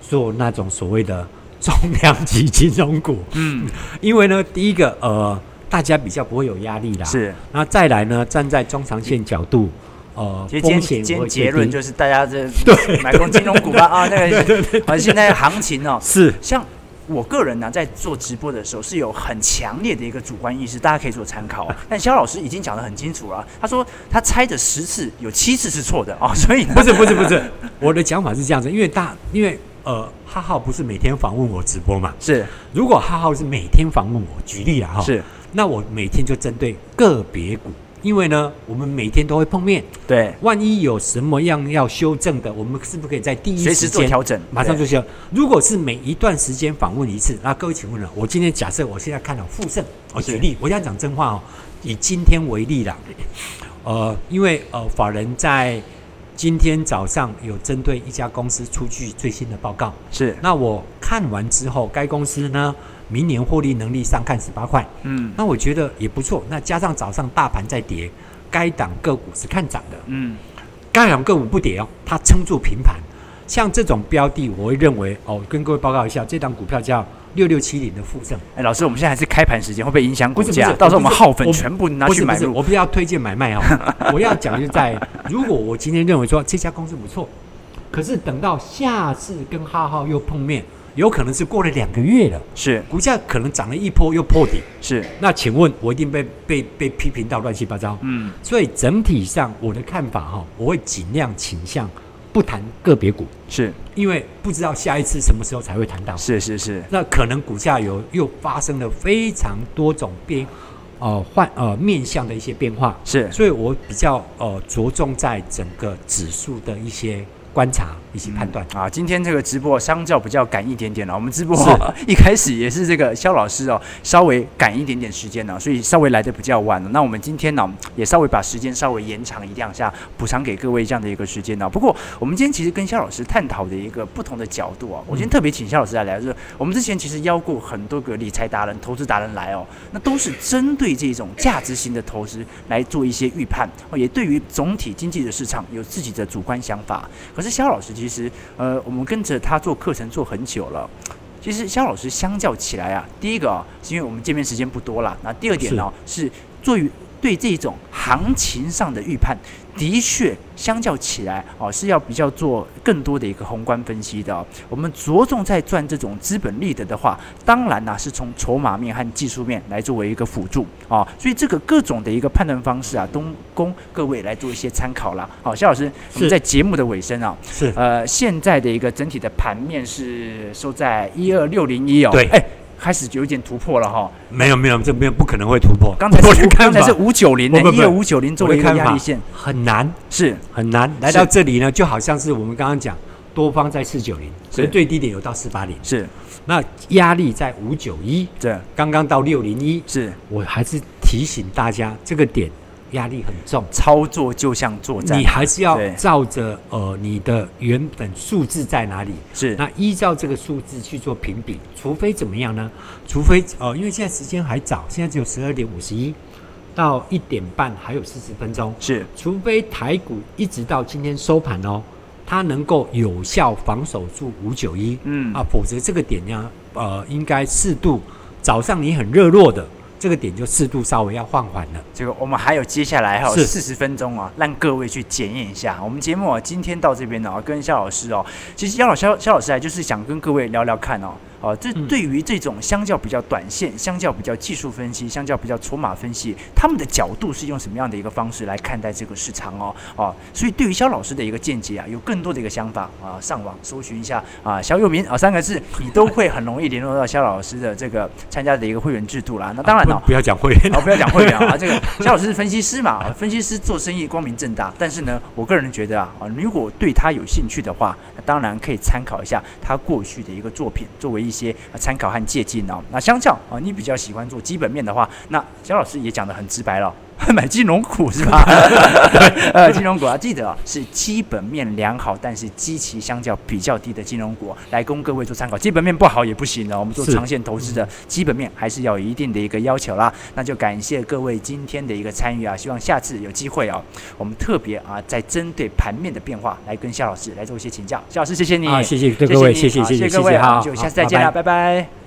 做那种所谓的重量级金融股，嗯，因为呢，第一个呃，大家比较不会有压力啦，是，那再来呢，站在中长线角度。哦，其实今天今天结论就是大家这 买空金融股吧啊，那个对对对，啊，现在行情哦是像我个人呢，在做直播的时候是有很强烈的一个主观意识，大家可以做参考。但肖老师已经讲得很清楚了，他说他猜的十次有七次是错的啊，所以不是不是不是，我的讲法是这样子，因为大因为呃哈浩不是每天访问我直播嘛，是如果哈浩是每天访问我，举例啊哈，是那我每天就针对个别股。因为呢，我们每天都会碰面，对，万一有什么样要修正的，我们是不是可以在第一时间随时做调整，马上就修？如果是每一段时间访问一次，那各位请问了，我今天假设我现在看到富盛，我举例，我想讲真话哦，以今天为例啦，呃，因为呃，法人在今天早上有针对一家公司出具最新的报告，是，那我看完之后，该公司呢，明年获利能力上看十八块，嗯，那我觉得也不错。那加上早上大盘在跌，该档个股是看涨的，嗯，该档个股不跌哦，它撑住平盘。像这种标的，我会认为哦，跟各位报告一下，这档股票叫六六七零的富盛。哎，老师，我们现在还是开盘时间，会不会影响股价？到时候我们耗粉全部拿去买入。我不要推荐买卖哦，我要讲就在，如果我今天认为说这家公司不错，可是等到下次跟浩浩又碰面。有可能是过了两个月了，是股价可能涨了一波又破底，是。那请问，我一定被被被批评到乱七八糟，嗯。所以整体上我的看法哈，我会尽量倾向不谈个别股，是因为不知道下一次什么时候才会谈到，是是是。那可能股价有又发生了非常多种变，呃换呃面向的一些变化，是。所以我比较呃着重在整个指数的一些。观察以及判断、嗯、啊，今天这个直播相较比较赶一点点了。我们直播 一开始也是这个肖老师哦，稍微赶一点点时间呢，所以稍微来的比较晚了。那我们今天呢，也稍微把时间稍微延长一两下，补偿给各位这样的一个时间呢。不过我们今天其实跟肖老师探讨的一个不同的角度啊，我今天特别请肖老师来聊，就是我们之前其实邀过很多个理财达人、投资达人来哦，那都是针对这种价值型的投资来做一些预判，也对于总体经济的市场有自己的主观想法。是肖老师，其实呃，我们跟着他做课程做很久了。其实肖老师相较起来啊，第一个啊，是因为我们见面时间不多了。那第二点呢，是，是做于。对这种行情上的预判，的确相较起来哦，是要比较做更多的一个宏观分析的哦。我们着重在赚这种资本利得的话，当然呢是从筹码面和技术面来作为一个辅助啊。所以这个各种的一个判断方式啊，都供各位来做一些参考了。好，肖老师，我们在节目的尾声啊，是呃，现在的一个整体的盘面是收在一二六零一哦。对，哎。开始有一点突破了哈，没有没有，这边不可能会突破。刚才是刚才是五九零，一二五九零作为一个压力线，很难，是很难。来到这里呢，就好像是我们刚刚讲，多方在四九零，所以最低点有到四八零，是。那压力在五九一，对，刚刚到六零一，是。我还是提醒大家，这个点。压力很重，操作就像作战，你还是要照着呃你的原本数字在哪里，是。那依照这个数字去做评比，除非怎么样呢？除非呃，因为现在时间还早，现在只有十二点五十一到一点半还有四十分钟，是。除非台股一直到今天收盘哦，它能够有效防守住五九一，嗯。啊，否则这个点呢，呃，应该适度早上你很热络的。这个点就适度稍微要放缓了。这个我们还有接下来还有四十分钟啊，让各位去检验一下。我们节目啊，今天到这边呢，跟肖老师哦，其实肖老肖肖老师啊，就是想跟各位聊聊看哦。哦，这对于这种相较比较短线、相较比较技术分析、相较比较筹码分析，他们的角度是用什么样的一个方式来看待这个市场哦？哦，所以对于肖老师的一个见解啊，有更多的一个想法啊，上网搜寻一下啊，肖佑民啊三个字，你都会很容易联络到肖老师的这个参加的一个会员制度啦。那当然了，不要讲会员，哦，不要讲会员啊，这个肖老师是分析师嘛，分析师做生意光明正大，但是呢，我个人觉得啊，啊，如果对他有兴趣的话，那当然可以参考一下他过去的一个作品，作为一些参考和借鉴哦。那相较啊，你比较喜欢做基本面的话，那肖老师也讲得很直白了。买金融股是吧？呃，金融股啊，记得啊，是基本面良好，但是基期相较比较低的金融股，来供各位做参考。基本面不好也不行的，我们做长线投资的基本面还是要有一定的一个要求啦。那就感谢各位今天的一个参与啊，希望下次有机会啊，我们特别啊，再针对盘面的变化来跟夏老师来做一些请教。夏老师，谢谢你，啊、谢谢各位，谢谢谢谢，谢谢各位，好，就下次再见了，拜拜。拜拜。